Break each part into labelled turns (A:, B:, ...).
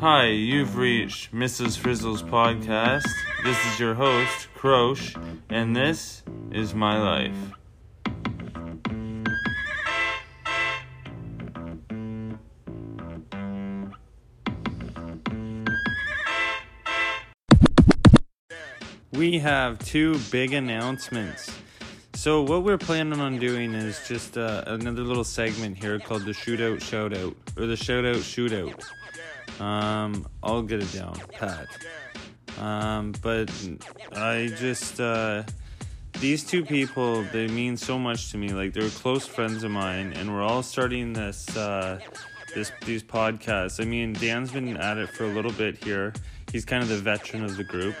A: Hi, you've reached Mrs. Frizzle's podcast. This is your host, Croche, and this is my life. We have two big announcements. So, what we're planning on doing is just uh, another little segment here called the Shootout Shoutout, or the Shoutout Shootout. Um, I'll get it down, Pat. Um, but I just uh, these two people they mean so much to me. Like they're close friends of mine, and we're all starting this uh, this these podcasts. I mean, Dan's been at it for a little bit here. He's kind of the veteran of the group,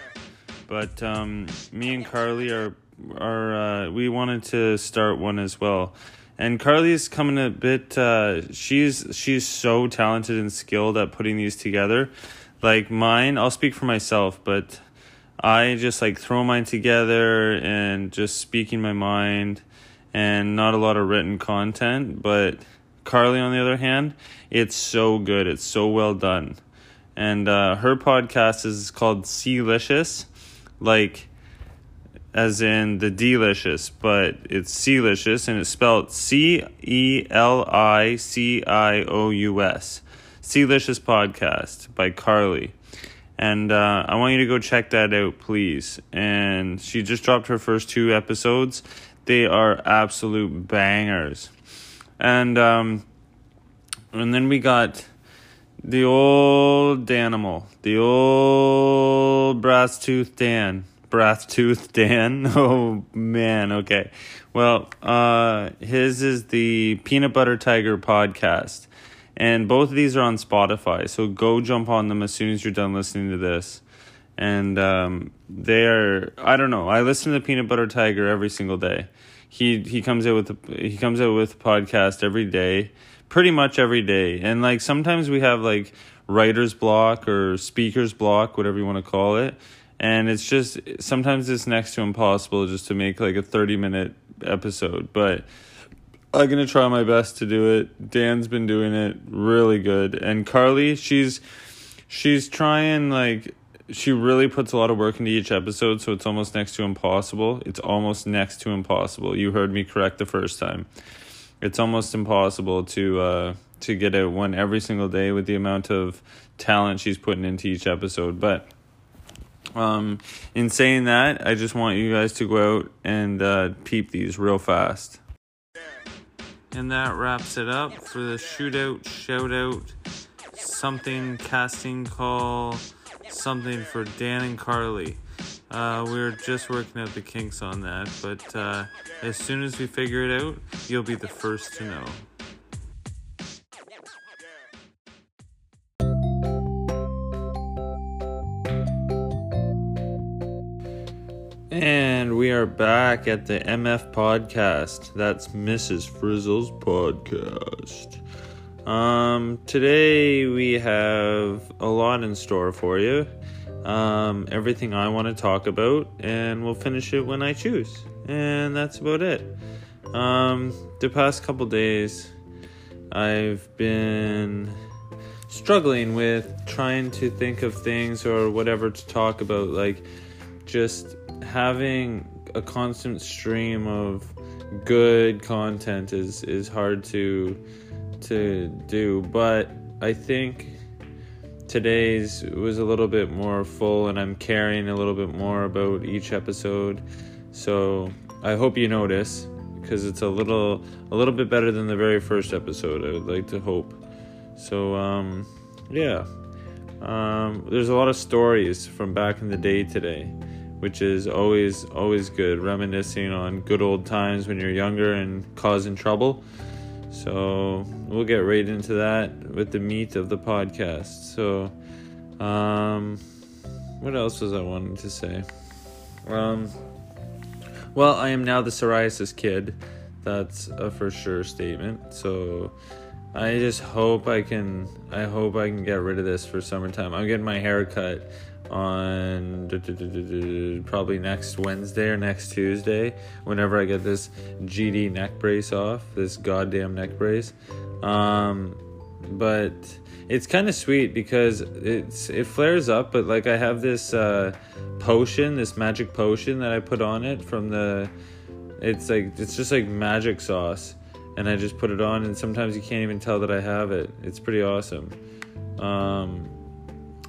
A: but um, me and Carly are are uh, we wanted to start one as well and Carly's coming a bit. Uh, she's she's so talented and skilled at putting these together. Like mine, I'll speak for myself, but I just like throw mine together and just speaking my mind, and not a lot of written content. But Carly, on the other hand, it's so good. It's so well done, and uh, her podcast is called Celicious, like as in the delicious, but it's Celicious and it's spelled C E L I C I O U S. Celicious Podcast by Carly. And uh, I want you to go check that out, please. And she just dropped her first two episodes. They are absolute bangers. And um, and then we got the old Danimal, the old brass tooth Dan brass tooth Dan. Oh man, okay. Well, uh, his is the Peanut Butter Tiger podcast, and both of these are on Spotify. So go jump on them as soon as you're done listening to this. And um, they are, I don't know. I listen to the Peanut Butter Tiger every single day. He he comes out with he comes out with a podcast every day, pretty much every day. And like sometimes we have like writer's block or speaker's block, whatever you want to call it and it's just sometimes it's next to impossible just to make like a 30 minute episode but i'm gonna try my best to do it. Dan's been doing it really good. And carly she's she's trying like she really puts a lot of work into each episode so it's almost next to impossible. It's almost next to impossible. You heard me correct the first time. It's almost impossible to uh to get out one every single day with the amount of talent she's putting into each episode but um, in saying that, I just want you guys to go out and uh, peep these real fast. And that wraps it up for the shootout, shout out, something casting call, something for Dan and Carly. Uh, we're just working out the kinks on that, but uh, as soon as we figure it out, you'll be the first to know. And we are back at the MF podcast. That's Mrs. Frizzle's podcast. Um, today we have a lot in store for you. Um, everything I want to talk about, and we'll finish it when I choose. And that's about it. Um, the past couple days, I've been struggling with trying to think of things or whatever to talk about, like just having a constant stream of good content is is hard to to do. But i think today's was a little bit more full and i'm caring a little bit more about each episode. So i hope you notice because it's a little a little bit better than the very first episode i would like to hope. So um yeah. Um there's a lot of stories from back in the day today which is always always good reminiscing on good old times when you're younger and causing trouble. So we'll get right into that with the meat of the podcast. So um what else was i wanting to say? Um well i am now the psoriasis kid. That's a for sure statement. So i just hope i can i hope i can get rid of this for summertime. I'm getting my hair cut on probably next Wednesday or next Tuesday, whenever I get this GD neck brace off, this goddamn neck brace. Um, but it's kind of sweet because it's it flares up, but like I have this uh, potion, this magic potion that I put on it from the. It's like it's just like magic sauce, and I just put it on, and sometimes you can't even tell that I have it. It's pretty awesome. Um,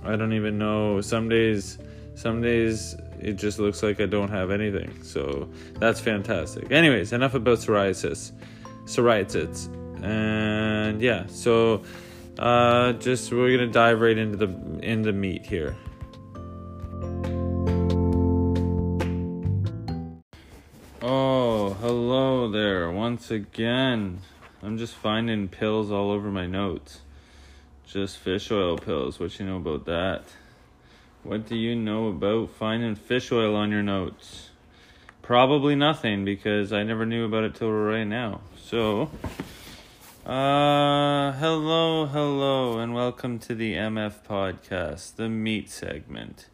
A: I don't even know. Some days, some days it just looks like I don't have anything. So that's fantastic. Anyways, enough about psoriasis. Psoriasis. And yeah, so uh, just we're gonna dive right into the into meat here. Oh, hello there once again. I'm just finding pills all over my notes. Just fish oil pills. What you know about that? What do you know about finding fish oil on your notes? Probably nothing because I never knew about it till right now. So, uh, hello, hello, and welcome to the MF podcast, the meat segment.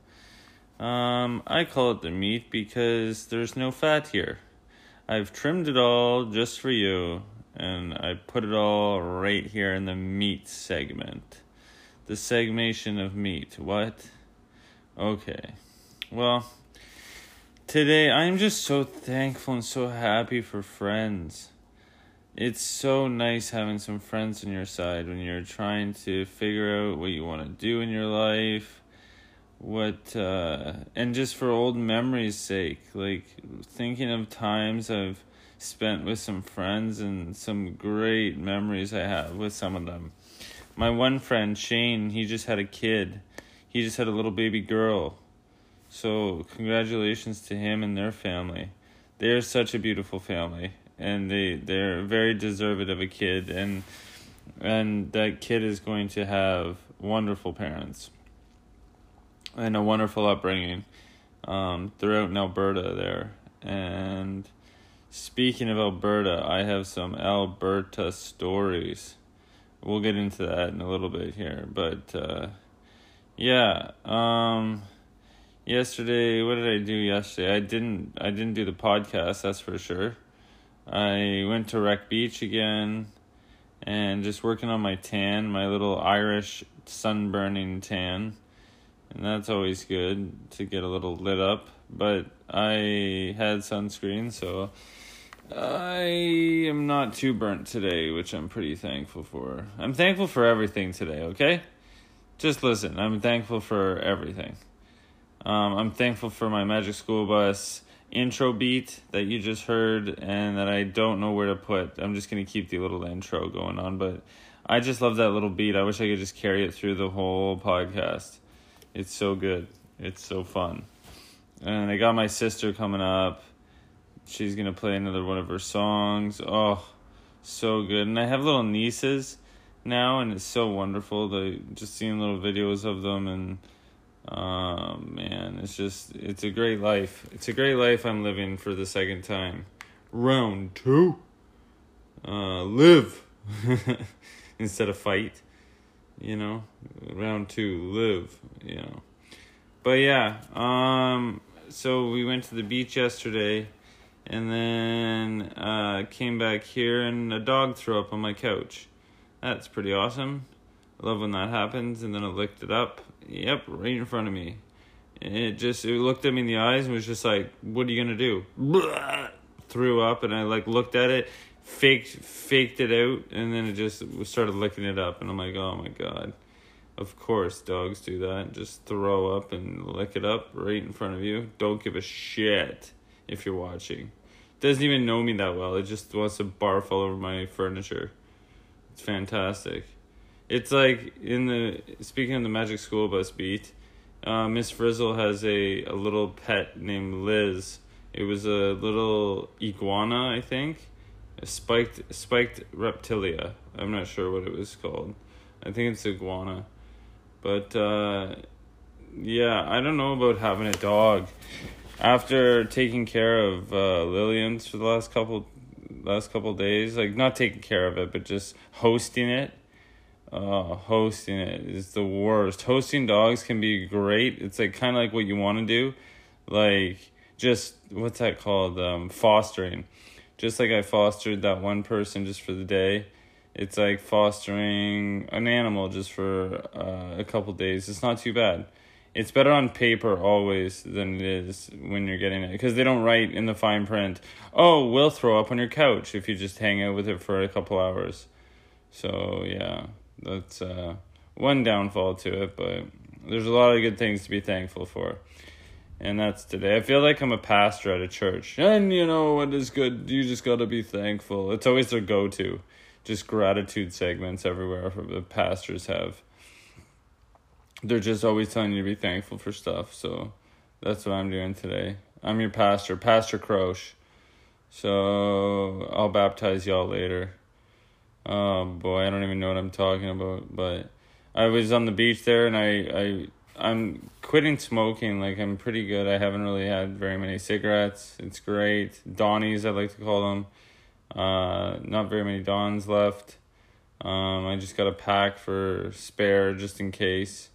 A: Um, I call it the meat because there's no fat here. I've trimmed it all just for you, and I put it all right here in the meat segment. The segmentation of meat. What? Okay. Well, today I'm just so thankful and so happy for friends it's so nice having some friends on your side when you're trying to figure out what you want to do in your life what uh and just for old memories sake like thinking of times i've spent with some friends and some great memories i have with some of them. My one friend shane he just had a kid. He just had a little baby girl. So congratulations to him and their family. They're such a beautiful family and they they're very deserving of a kid and and that kid is going to have wonderful parents and a wonderful upbringing um, throughout in Alberta there. And speaking of Alberta, I have some Alberta stories. We'll get into that in a little bit here, but uh, yeah. Um, yesterday, what did I do yesterday? I didn't. I didn't do the podcast. That's for sure. I went to Wreck Beach again and just working on my tan, my little Irish sunburning tan. And that's always good to get a little lit up. But I had sunscreen, so I am not too burnt today, which I'm pretty thankful for. I'm thankful for everything today, okay? Just listen, I'm thankful for everything. Um, I'm thankful for my Magic School Bus intro beat that you just heard and that I don't know where to put. I'm just going to keep the little intro going on, but I just love that little beat. I wish I could just carry it through the whole podcast. It's so good. It's so fun. And I got my sister coming up. She's going to play another one of her songs. Oh, so good. And I have little nieces now and it's so wonderful to just seeing little videos of them and Oh man, it's just it's a great life. It's a great life I'm living for the second time. Round two. Uh live instead of fight. You know? Round two, live, you know. But yeah, um so we went to the beach yesterday and then uh came back here and a dog threw up on my couch. That's pretty awesome. I love when that happens and then I licked it up Yep, right in front of me. And it just it looked at me in the eyes and was just like, "What are you gonna do?" Threw up, and I like looked at it, faked faked it out, and then it just started licking it up, and I'm like, "Oh my god." Of course, dogs do that. Just throw up and lick it up right in front of you. Don't give a shit if you're watching. Doesn't even know me that well. It just wants to barf all over my furniture. It's fantastic. It's like in the speaking of the Magic School Bus beat, uh, Miss Frizzle has a, a little pet named Liz. It was a little iguana, I think, a spiked spiked reptilia. I'm not sure what it was called. I think it's iguana, but uh, yeah, I don't know about having a dog. After taking care of uh, Lillian's for the last couple last couple days, like not taking care of it, but just hosting it uh, hosting it is the worst. Hosting dogs can be great. It's like kind of like what you want to do, like just what's that called? Um, fostering. Just like I fostered that one person just for the day, it's like fostering an animal just for uh, a couple days. It's not too bad. It's better on paper always than it is when you're getting it because they don't write in the fine print. Oh, we'll throw up on your couch if you just hang out with it for a couple hours. So yeah, that's uh, one downfall to it, but there's a lot of good things to be thankful for. And that's today. I feel like I'm a pastor at a church. And you know what is good? You just got to be thankful. It's always their go to. Just gratitude segments everywhere the pastors have. They're just always telling you to be thankful for stuff. So that's what I'm doing today. I'm your pastor, Pastor Croche. So I'll baptize y'all later. Oh boy, I don't even know what I'm talking about, but I was on the beach there and I I I'm quitting smoking. Like I'm pretty good. I haven't really had very many cigarettes. It's great. Donnies, I like to call them. Uh, not very many Dons left. Um, I just got a pack for spare just in case.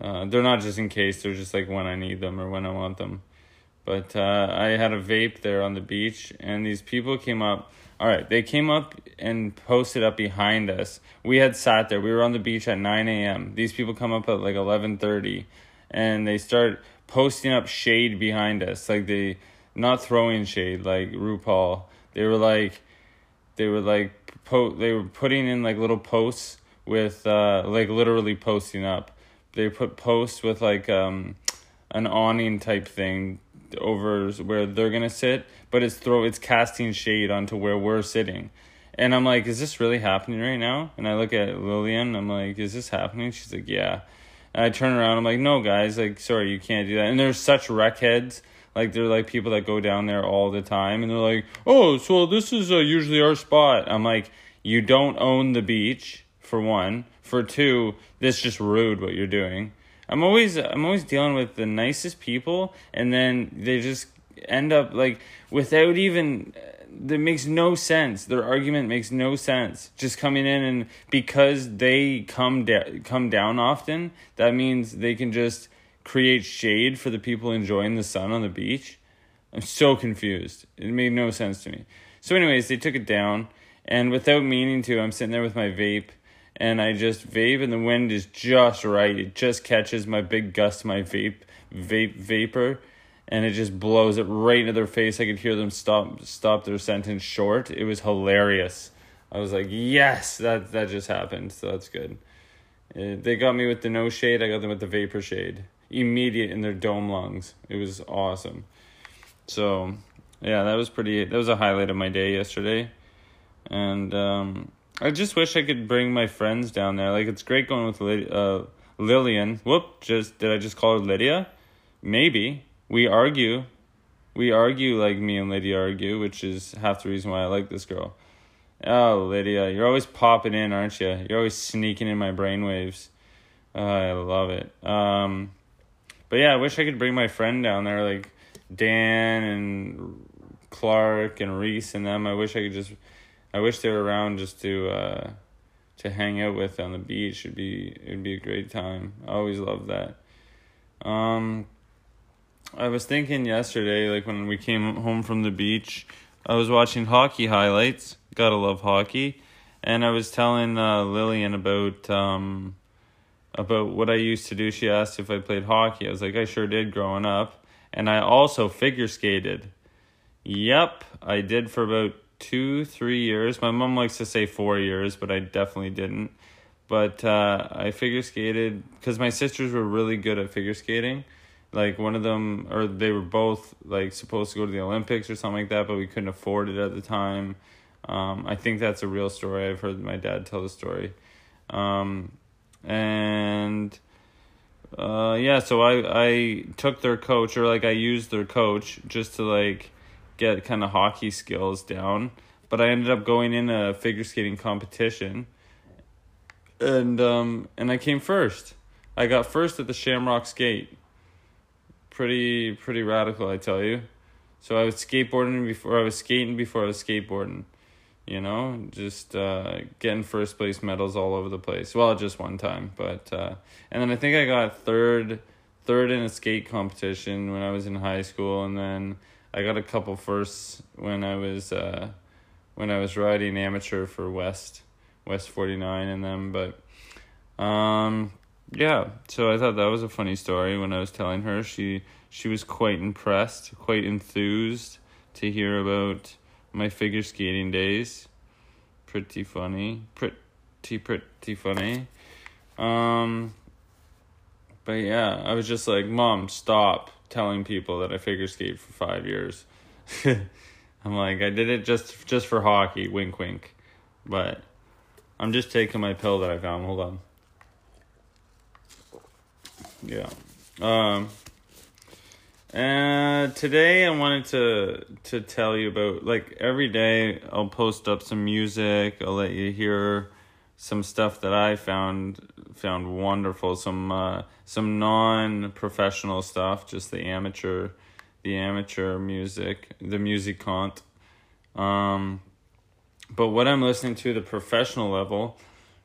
A: Uh, they're not just in case. They're just like when I need them or when I want them. But uh, I had a vape there on the beach, and these people came up all right, they came up and posted up behind us. We had sat there. We were on the beach at 9 a.m. These people come up at like 11:30, and they start posting up shade behind us. Like they, not throwing shade like RuPaul. They were like, they were like po. They were putting in like little posts with uh like literally posting up. They put posts with like um an awning type thing over where they're gonna sit, but it's throw it's casting shade onto where we're sitting. And I'm like, is this really happening right now? And I look at Lillian, I'm like, is this happening? She's like, yeah. And I turn around, I'm like, no, guys, like, sorry, you can't do that. And there's such wreck heads. Like, they're like people that go down there all the time. And they're like, oh, so this is uh, usually our spot. I'm like, you don't own the beach, for one. For two, this just rude what you're doing. I'm always I'm always dealing with the nicest people, and then they just end up like without even uh, that makes no sense. Their argument makes no sense. Just coming in and because they come da- come down often, that means they can just create shade for the people enjoying the sun on the beach. I'm so confused. It made no sense to me. So anyways, they took it down and without meaning to, I'm sitting there with my vape and I just vape, and the wind is just right. It just catches my big gust, my vape, vape vapor, and it just blows it right into their face. I could hear them stop stop their sentence short. It was hilarious. I was like, yes, that that just happened. So that's good. Uh, they got me with the no shade. I got them with the vapor shade. Immediate in their dome lungs. It was awesome. So, yeah, that was pretty. That was a highlight of my day yesterday, and um, I just wish I could bring my friends down there. Like it's great going with Lid- uh, Lillian. Whoop! Just did I just call her Lydia? Maybe we argue. We argue like me and Lydia argue, which is half the reason why I like this girl. Oh, Lydia, you're always popping in, aren't you? You're always sneaking in my brainwaves. Oh, I love it. Um, but yeah, I wish I could bring my friend down there, like Dan and Clark and Reese and them. I wish I could just I wish they were around just to uh, to hang out with on the beach. It'd be it'd be a great time. I always love that. Um, I was thinking yesterday, like when we came home from the beach, I was watching hockey highlights. Gotta love hockey, and I was telling uh, Lillian about um about what I used to do. She asked if I played hockey. I was like, I sure did growing up, and I also figure skated. Yep, I did for about two, three years. My mom likes to say four years, but I definitely didn't. But uh, I figure skated because my sisters were really good at figure skating. Like one of them, or they were both like supposed to go to the Olympics or something like that, but we couldn't afford it at the time. Um, I think that's a real story. I've heard my dad tell the story. Um, and uh, yeah, so I I took their coach or like I used their coach just to like get kind of hockey skills down. But I ended up going in a figure skating competition, and um, and I came first. I got first at the Shamrock Skate. Pretty pretty radical, I tell you. So I was skateboarding before I was skating before I was skateboarding. You know, just uh, getting first place medals all over the place. Well, just one time, but uh, and then I think I got third third in a skate competition when I was in high school, and then I got a couple firsts when I was uh, when I was riding amateur for West West 49 and them, but um yeah, so I thought that was a funny story when I was telling her. She she was quite impressed, quite enthused to hear about my figure skating days. Pretty funny. Pretty pretty funny. Um but yeah, I was just like, "Mom, stop telling people that I figure skate for 5 years." I'm like, I did it just just for hockey, wink wink. But I'm just taking my pill that I found. Hold on. Yeah. Um and today I wanted to to tell you about like every day I'll post up some music, I'll let you hear some stuff that I found found wonderful, some uh some non-professional stuff, just the amateur the amateur music, the music. Um, but what I'm listening to the professional level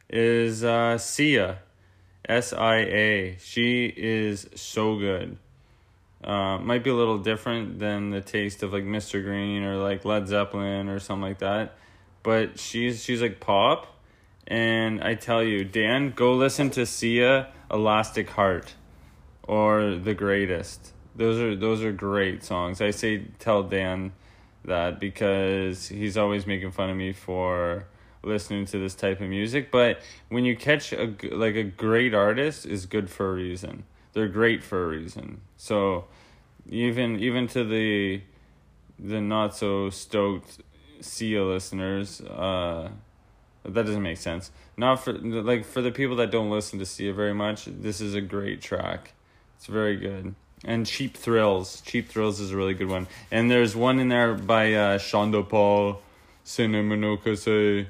A: is uh, Sia, S I A. She is so good. Uh, might be a little different than the taste of like Mr. Green or like Led Zeppelin or something like that, but she's she's like pop, and I tell you, Dan, go listen to Sia, Elastic Heart, or The Greatest those are those are great songs. I say tell Dan that because he's always making fun of me for listening to this type of music, but when you catch a like a great artist is good for a reason. They're great for a reason. So even even to the the not so stoked Sia listeners, uh that doesn't make sense. Not for like for the people that don't listen to Sia very much, this is a great track. It's very good and Cheap Thrills. Cheap Thrills is a really good one. And there's one in there by uh, Sean da Paul, Cinnamon say,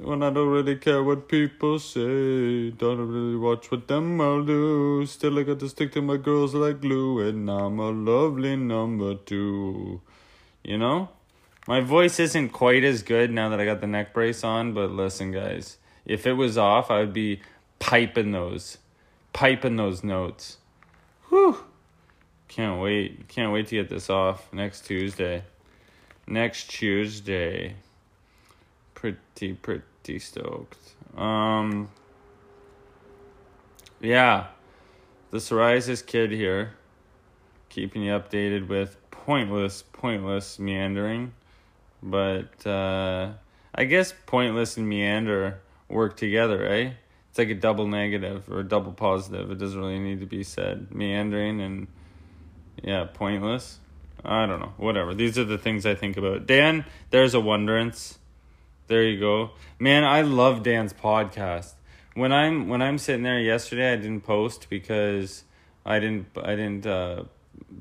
A: When I don't really care what people say, don't really watch what them I'll do. Still, I got to stick to my girls like glue, and I'm a lovely number two. You know? My voice isn't quite as good now that I got the neck brace on, but listen, guys, if it was off, I would be piping those, piping those notes. Whew. Can't wait. Can't wait to get this off next Tuesday. Next Tuesday. Pretty, pretty stoked. Um, yeah. The psoriasis kid here. Keeping you updated with pointless, pointless meandering. But, uh, I guess pointless and meander work together, eh? It's like a double negative or a double positive. It doesn't really need to be said. Meandering and yeah, pointless. I don't know. Whatever. These are the things I think about. Dan, there's a wonderance. There you go. Man, I love Dan's podcast. When I'm when I'm sitting there yesterday, I didn't post because I didn't I didn't uh,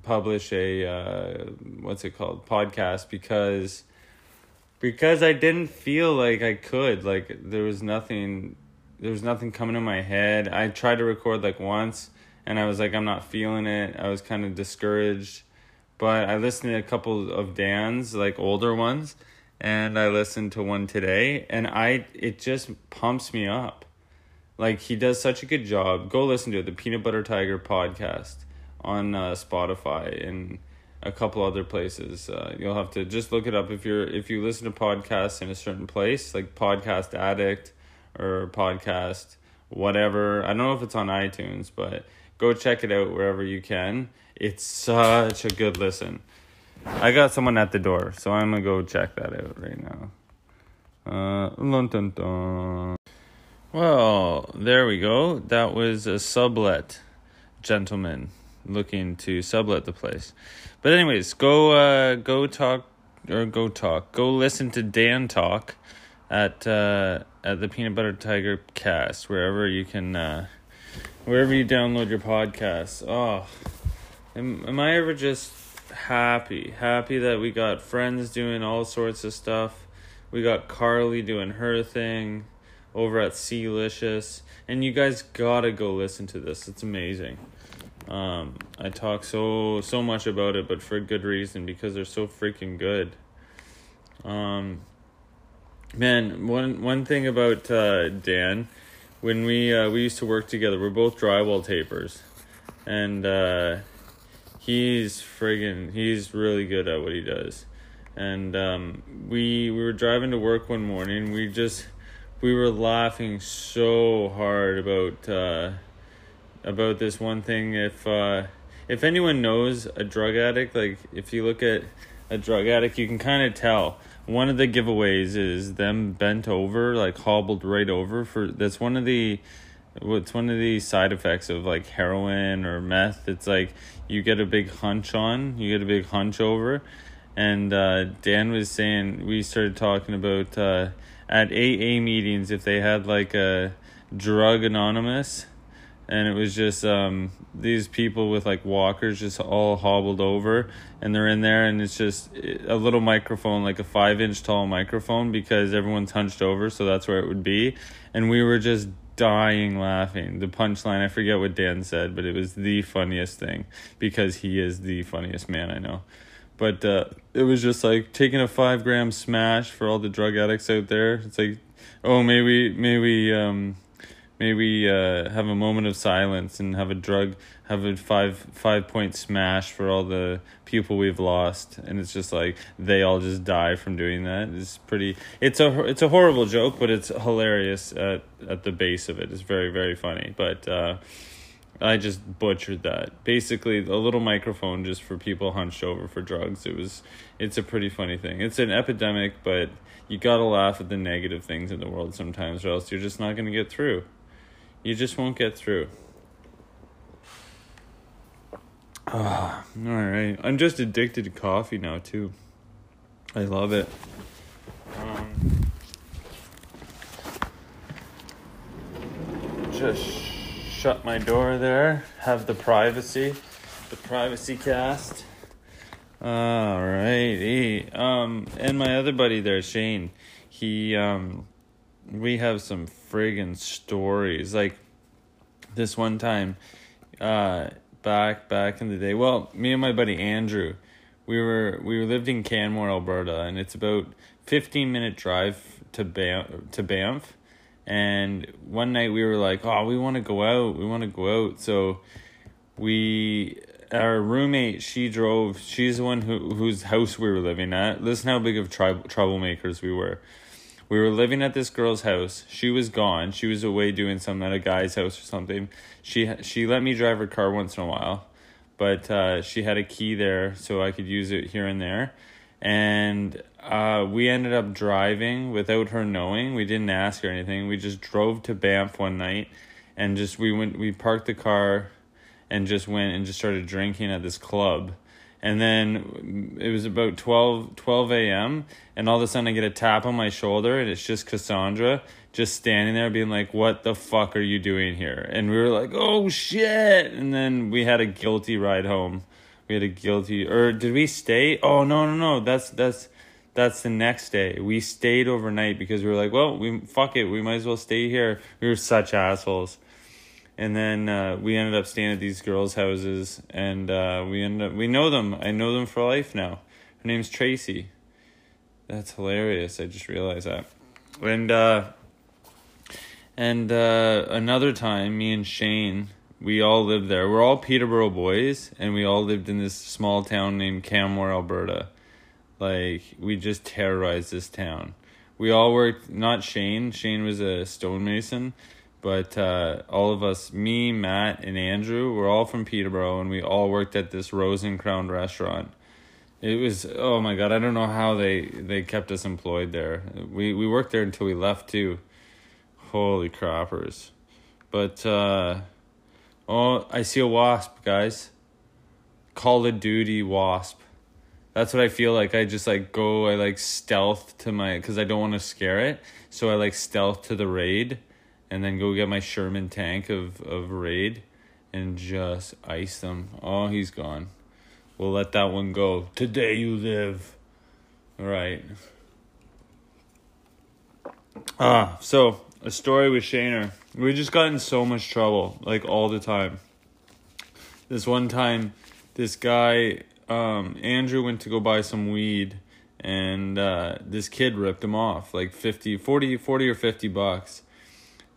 A: publish a uh, what's it called podcast because because I didn't feel like I could like there was nothing there was nothing coming in my head. I tried to record like once and I was like, I'm not feeling it. I was kind of discouraged. But I listened to a couple of Dan's, like older ones, and I listened to one today, and I it just pumps me up. Like he does such a good job. Go listen to it, the Peanut Butter Tiger podcast on uh, Spotify and a couple other places. Uh, you'll have to just look it up if you're if you listen to podcasts in a certain place, like Podcast Addict or Podcast whatever. I don't know if it's on iTunes, but Go check it out wherever you can. It's such a good listen. I got someone at the door, so I'm gonna go check that out right now. Uh, Well, there we go. That was a sublet gentleman looking to sublet the place. But anyways, go uh, go talk or go talk. Go listen to Dan talk at uh, at the Peanut Butter Tiger cast wherever you can uh, wherever you download your podcasts. Oh, am, am I ever just happy? Happy that we got friends doing all sorts of stuff. We got Carly doing her thing over at Celicious. And you guys gotta go listen to this. It's amazing. Um, I talk so so much about it, but for a good reason because they're so freaking good. Um, man, one one thing about uh, Dan when we uh, we used to work together. We're both drywall tapers, and uh, he's friggin' he's really good at what he does. And um, we we were driving to work one morning. We just we were laughing so hard about uh, about this one thing. If uh, if anyone knows a drug addict, like if you look at a drug addict, you can kind of tell. One of the giveaways is them bent over, like hobbled right over. For that's one of the what's one of the side effects of like heroin or meth. It's like you get a big hunch on, you get a big hunch over. And uh, Dan was saying we started talking about uh, at AA meetings if they had like a drug anonymous and it was just um, these people with like walkers just all hobbled over and they're in there and it's just a little microphone like a five inch tall microphone because everyone's hunched over so that's where it would be. And we were just dying laughing. The punchline i forget what dan said but it was the funniest thing because he is the funniest man i know. But uh, it was just like taking a five gram smash for all the drug addicts out there. It's like oh maybe maybe um maybe uh, have a moment of silence and have a drug have a five five point smash for all the people we've lost and it's just like they all just die from doing that it's pretty it's a it's a horrible joke but it's hilarious at at the base of it it's very very funny but uh, I just butchered that. Basically, a little microphone just for people hunched over for drugs. It was, it's a pretty funny thing. It's an epidemic, but you gotta laugh at the negative things in the world sometimes, or else you're just not gonna get through you just won't get through. Ah, all right. I'm just addicted to coffee now too. I love it. Um, just shut my door there. Have the privacy, the privacy cast. All right. Um, and my other buddy there, Shane. He um we have some friggin' stories. Like this one time, uh, back back in the day. Well, me and my buddy Andrew, we were we lived in Canmore, Alberta, and it's about fifteen minute drive to Banff, to Banff. And one night we were like, "Oh, we want to go out. We want to go out." So we our roommate she drove she's the one who whose house we were living at listen how big of tri- troublemakers we were we were living at this girl's house. She was gone. She was away doing something at a guy's house or something. She she let me drive her car once in a while, but uh, she had a key there so I could use it here and there. And uh, we ended up driving without her knowing. We didn't ask her anything. We just drove to Banff one night, and just we went. We parked the car, and just went and just started drinking at this club and then it was about 12, 12 a.m. and all of a sudden I get a tap on my shoulder and it's just Cassandra just standing there being like, "What the fuck are you doing here?" And we were like, "Oh shit!" And then we had a guilty ride home. We had a guilty, or did we stay? Oh no no no! That's that's that's the next day. We stayed overnight because we were like, "Well, we fuck it, we might as well stay here." We were such assholes and then uh, we ended up staying at these girls' houses, and uh, we ended up we know them. I know them for life now. Her name's Tracy. That's hilarious. I just realized that, and uh, and uh, another time, me and Shane, we all lived there. We're all Peterborough boys, and we all lived in this small town named Canmore, Alberta. Like we just terrorized this town. We all worked. Not Shane. Shane was a stonemason but uh, all of us, me, Matt, and Andrew, we're all from Peterborough, and we all worked at this Rose and Crown restaurant. It was oh my god, I don't know how they they kept us employed there. We we worked there until we left too. Holy crappers! But uh, oh, I see a wasp, guys. Call of Duty wasp. That's what I feel like. I just like go. I like stealth to my because I don't want to scare it. So I like stealth to the raid and then go get my Sherman tank of, of Raid and just ice them. Oh, he's gone. We'll let that one go. Today you live. All right. Ah, so a story with Shaner. We just got in so much trouble, like all the time. This one time, this guy, um, Andrew went to go buy some weed, and uh, this kid ripped him off like 50, 40, 40 or 50 bucks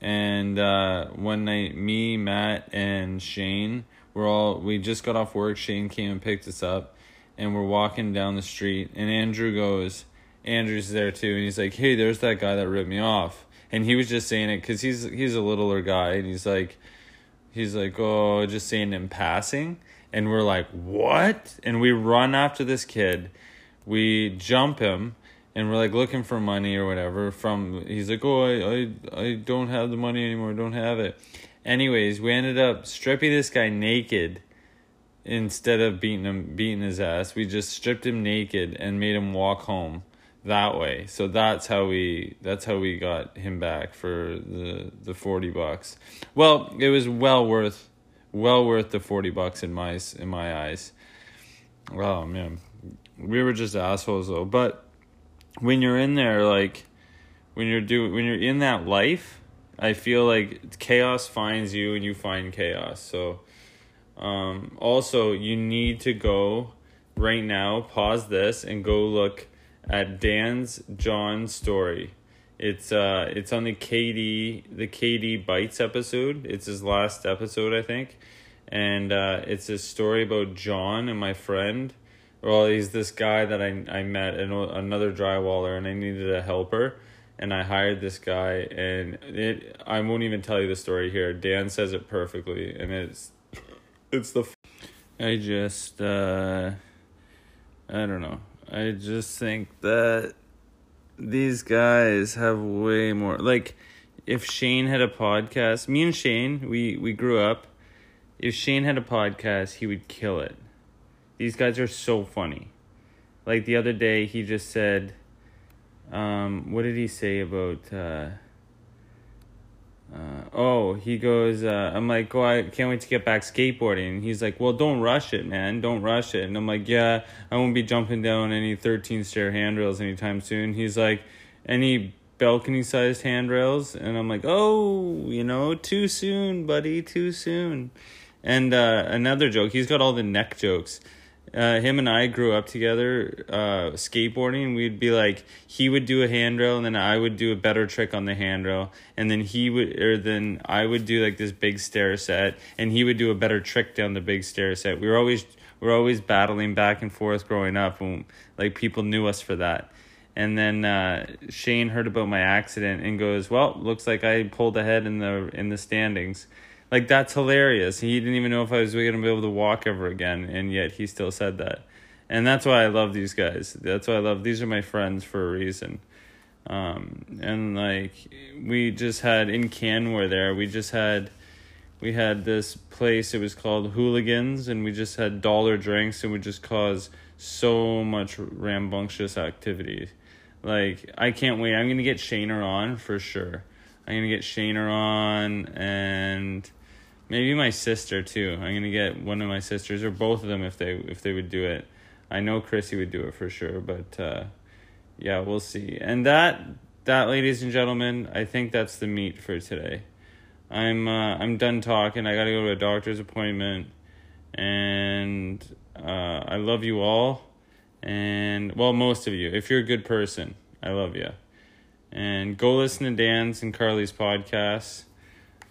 A: and uh, one night me matt and shane we're all we just got off work. Shane came and picked us up and we're walking down the street and andrew goes andrew's there too and he's like hey there's that guy that ripped me off. And he was just saying it because he's he's a littler guy, and he's like, he's like, oh, just saying in passing, and we're like, what? And we run after this kid, we jump him, and we're like looking for money or whatever. From he's like, oh, I I I don't have the money anymore, don't have it. Anyways, we ended up stripping this guy naked instead of beating him beating his ass. We just stripped him naked and made him walk home that way. So that's how we that's how we got him back for the the 40 bucks. Well it was well worth well worth the 40 bucks in my in my eyes. Oh man. We were just assholes though. But when you're in there like when you're do when you're in that life i feel like chaos finds you and you find chaos so um, also, you need to go right now, pause this, and go look at Dan's John story. It's uh it's on the KD the KD Bites episode. It's his last episode, I think. And uh, it's a story about John and my friend. Well, he's this guy that I I met and another drywaller, and I needed a helper, and I hired this guy. And it I won't even tell you the story here. Dan says it perfectly, and it's it's the. I just, uh, I don't know. I just think that these guys have way more. Like, if Shane had a podcast, me and Shane, we we grew up. If Shane had a podcast, he would kill it. These guys are so funny. Like the other day, he just said, um, "What did he say about?" Uh, uh, oh, he goes, uh, I'm like, oh, I can't wait to get back skateboarding. He's like, well, don't rush it, man. Don't rush it. And I'm like, yeah, I won't be jumping down any 13 stair handrails anytime soon. He's like, any balcony sized handrails? And I'm like, oh, you know, too soon, buddy, too soon. And uh, another joke, he's got all the neck jokes uh, him and I grew up together uh, skateboarding. We'd be like, he would do a handrail, and then I would do a better trick on the handrail, and then he would, or then I would do like this big stair set, and he would do a better trick down the big stair set. We were always we were always battling back and forth growing up, and like people knew us for that. And then uh, Shane heard about my accident and goes, "Well, looks like I pulled ahead in the in the standings." Like that's hilarious. He didn't even know if I was going to be able to walk ever again, and yet he still said that. And that's why I love these guys. That's why I love these are my friends for a reason. Um, and like we just had in Canmore there, we just had we had this place. It was called Hooligans, and we just had dollar drinks, and would just cause so much rambunctious activity. Like I can't wait. I'm gonna get Shaner on for sure. I'm gonna get Shaner on and maybe my sister too. I'm gonna get one of my sisters or both of them if they if they would do it. I know Chrissy would do it for sure, but uh, yeah, we'll see. And that that, ladies and gentlemen, I think that's the meat for today. I'm uh, I'm done talking. I gotta go to a doctor's appointment, and uh, I love you all, and well, most of you. If you're a good person, I love you. And go listen to Dan's and Carly's podcasts.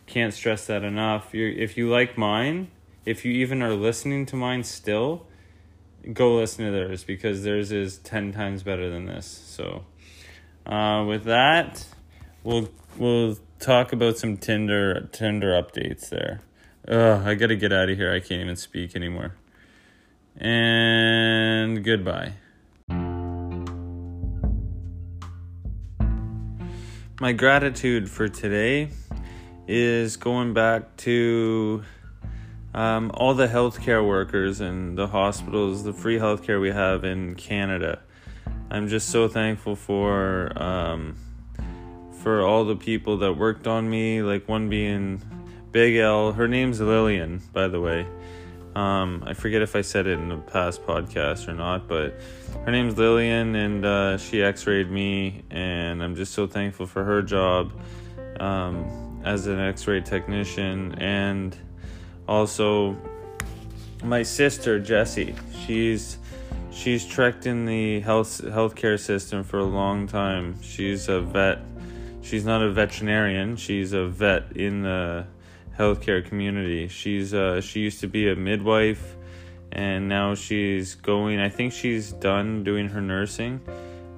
A: Can't stress that enough. you if you like mine, if you even are listening to mine still, go listen to theirs because theirs is 10 times better than this. So, uh, with that, we'll we'll talk about some Tinder Tinder updates there. Ugh, I gotta get out of here. I can't even speak anymore. And goodbye. my gratitude for today is going back to um, all the healthcare workers and the hospitals, the free healthcare we have in Canada. I'm just so thankful for um, for all the people that worked on me. Like one being Big L. Her name's Lillian, by the way. Um, I forget if I said it in a past podcast or not, but her name's Lillian, and uh, she X-rayed me, and I'm just so thankful for her job um, as an X-ray technician, and also my sister Jessie. She's she's trekked in the health healthcare system for a long time. She's a vet. She's not a veterinarian. She's a vet in the healthcare community. She's uh, she used to be a midwife, and now she's going. I think she's done doing her nursing,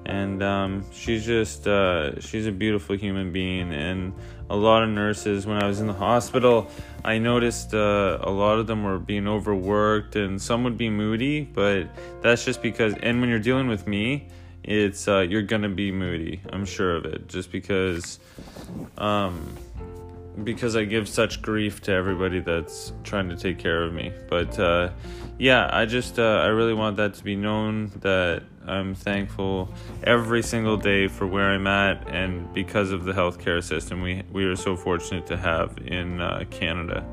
A: and um, she's just uh, she's a beautiful human being. And a lot of nurses when i was in the hospital i noticed uh, a lot of them were being overworked and some would be moody but that's just because and when you're dealing with me it's uh, you're gonna be moody i'm sure of it just because um, because I give such grief to everybody that's trying to take care of me. But uh, yeah, I just uh, I really want that to be known that I'm thankful every single day for where I'm at and because of the healthcare system we we are so fortunate to have in uh, Canada.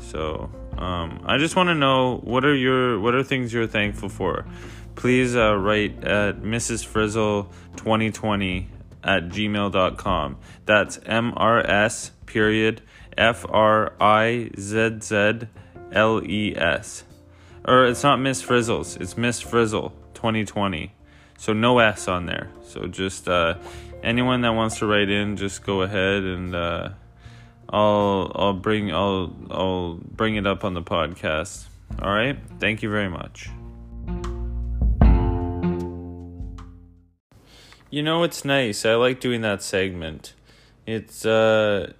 A: So um, I just want to know what are your what are things you're thankful for. Please uh, write at Mrs. Frizzle 2020 at gmail.com. That's M R S period F R I Z Z L E S. Or it's not Miss Frizzles, it's Miss Frizzle 2020. So no S on there. So just uh, anyone that wants to write in, just go ahead and uh, I'll I'll bring I'll I'll bring it up on the podcast. All right. Thank you very much. You know, it's nice. I like doing that segment. It's uh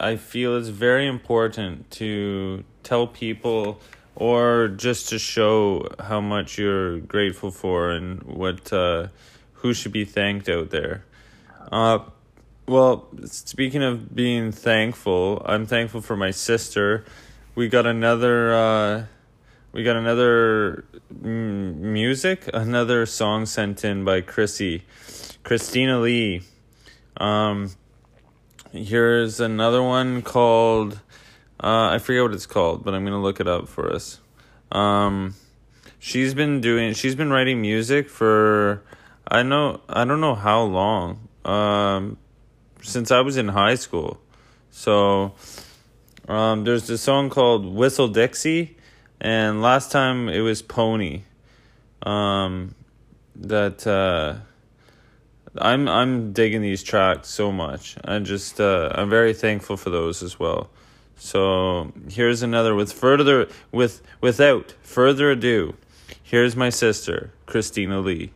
A: I feel it's very important to tell people or just to show how much you're grateful for and what uh, who should be thanked out there. Uh, well, speaking of being thankful, I'm thankful for my sister. We got another uh, we got another m- music, another song sent in by Chrissy, Christina Lee. Um, Here's another one called uh, I forget what it's called, but I'm gonna look it up for us. Um, she's been doing she's been writing music for I know I don't know how long. Um, since I was in high school. So um, there's this song called Whistle Dixie, and last time it was Pony. Um, that uh, I'm I'm digging these tracks so much. I just uh, I'm very thankful for those as well. So here's another with further with without further ado. Here's my sister, Christina Lee.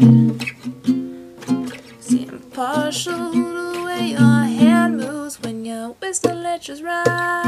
B: See, I'm partial to the way your hand moves when your whistle just right.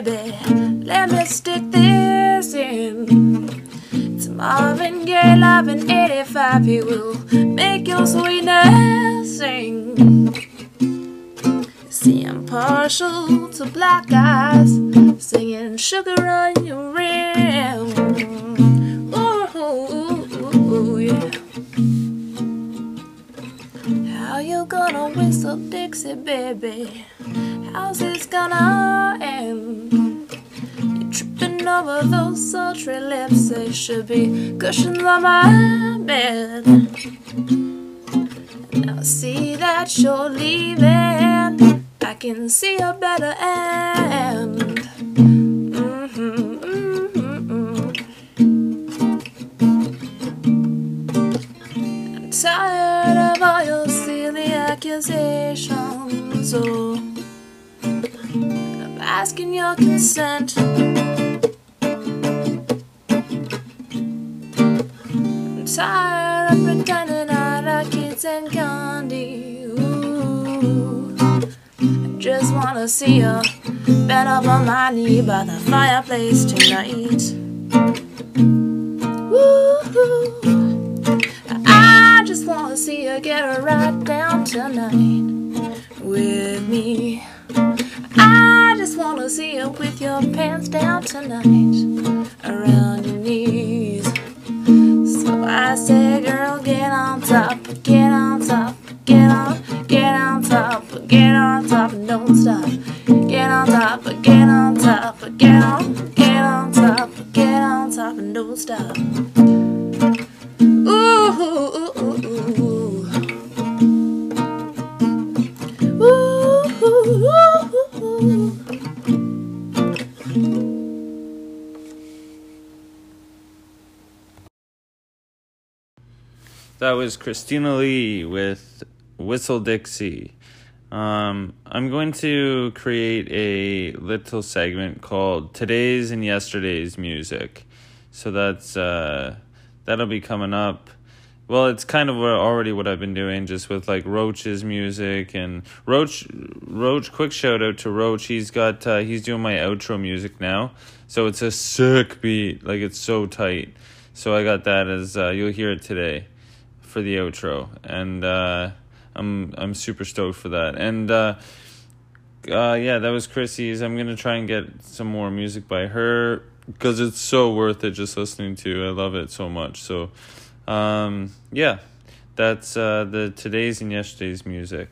B: Baby. Let me stick this in. It's Marvin Gaye live in 85. He will make your sweetness sing. See, I'm partial to black eyes, singing sugar on your rim. Ooh, yeah. How you gonna whistle Dixie, baby? How's this gonna end? You're tripping over those sultry lips, they should be cushions on my bed. Now I see that you're leaving. I can see a better end. Mhm, mhm, mhm. I'm tired of all your silly accusations. Oh, I'm asking your consent. I'm tired of pretending I like kids and candy. Ooh. I just wanna see you bent up on my knee by the fireplace tonight. Woo! I just wanna see you get right down tonight with me. I just wanna see you with your pants down tonight around your knees. So I say, girl, get on top, get on top, get on, get on top, get on top, and don't stop. Get on top, get on top, get on, get on top, get on top, and don't stop. Ooh, ooh, ooh, ooh. Ooh, ooh, ooh, ooh.
A: That was Christina Lee with Whistle Dixie. Um, I'm going to create a little segment called Today's and Yesterday's Music. So that's uh, that'll be coming up. Well, it's kind of already what I've been doing, just with like Roach's music and Roach. Roach, quick shout out to Roach. He's got uh, he's doing my outro music now, so it's a sick beat. Like it's so tight. So I got that as uh, you'll hear it today for the outro, and uh, I'm I'm super stoked for that. And uh, uh, yeah, that was Chrissy's. I'm gonna try and get some more music by her because it's so worth it just listening to. I love it so much. So um, yeah, that's uh, the today's and yesterday's music.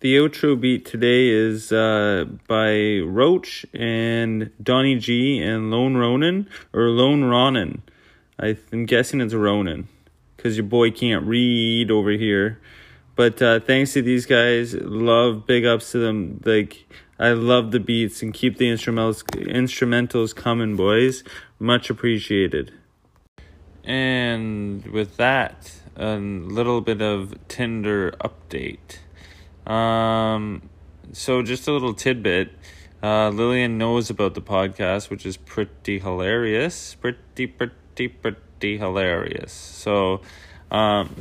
A: The outro beat today is uh, by Roach and Donnie G and Lone Ronan or Lone Ronan. I'm guessing it's Ronan because your boy can't read over here. But uh, thanks to these guys, love big ups to them. Like I love the beats and keep the instrumentals instrumentals coming, boys. Much appreciated. And with that, a little bit of Tinder update. Um, so just a little tidbit. Uh, Lillian knows about the podcast, which is pretty hilarious. Pretty, pretty, pretty hilarious. So, um,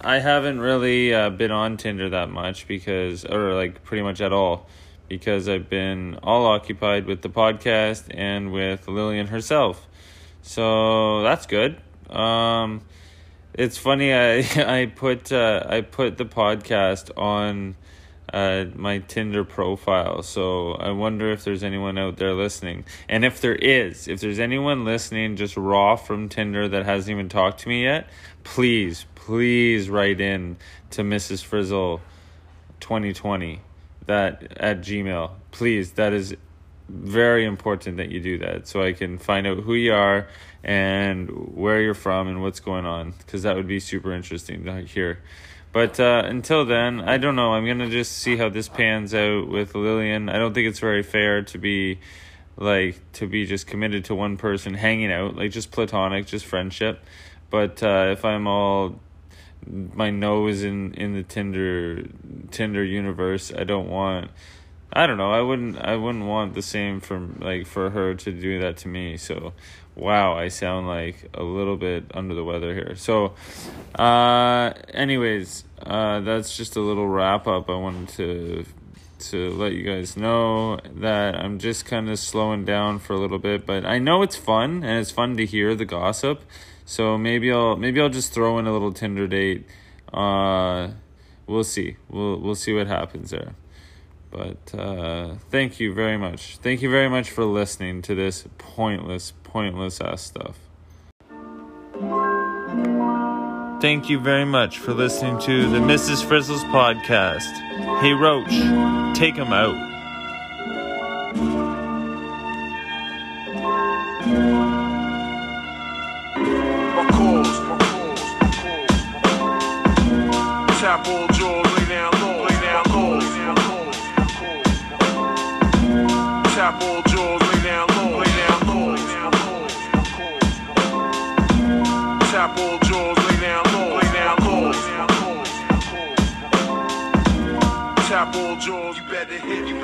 A: I haven't really uh, been on Tinder that much because, or like pretty much at all, because I've been all occupied with the podcast and with Lillian herself. So that's good. Um, it's funny. I I put uh, I put the podcast on uh, my Tinder profile. So I wonder if there's anyone out there listening. And if there is, if there's anyone listening just raw from Tinder that hasn't even talked to me yet, please, please write in to Mrs. Frizzle 2020 that at Gmail. Please, that is very important that you do that so I can find out who you are and where you're from and what's going on because that would be super interesting to hear. But uh, until then, I don't know. I'm gonna just see how this pans out with Lillian. I don't think it's very fair to be like to be just committed to one person hanging out, like just platonic, just friendship. But uh, if I'm all my nose in in the Tinder Tinder universe, I don't want. I don't know. I wouldn't. I wouldn't want the same from like for her to do that to me. So, wow, I sound like a little bit under the weather here. So, uh, anyways, uh, that's just a little wrap up. I wanted to to let you guys know that I'm just kind of slowing down for a little bit, but I know it's fun and it's fun to hear the gossip. So maybe I'll maybe I'll just throw in a little Tinder date. Uh, we'll see. We'll we'll see what happens there. But uh, thank you very much. Thank you very much for listening to this pointless, pointless ass stuff. Thank you very much for listening to the Mrs. Frizzles podcast. Hey Roach, take him out.
C: Tap all jaw, lay down low, lay down low. Tap all jaws. Tap all jaws, you better hit, you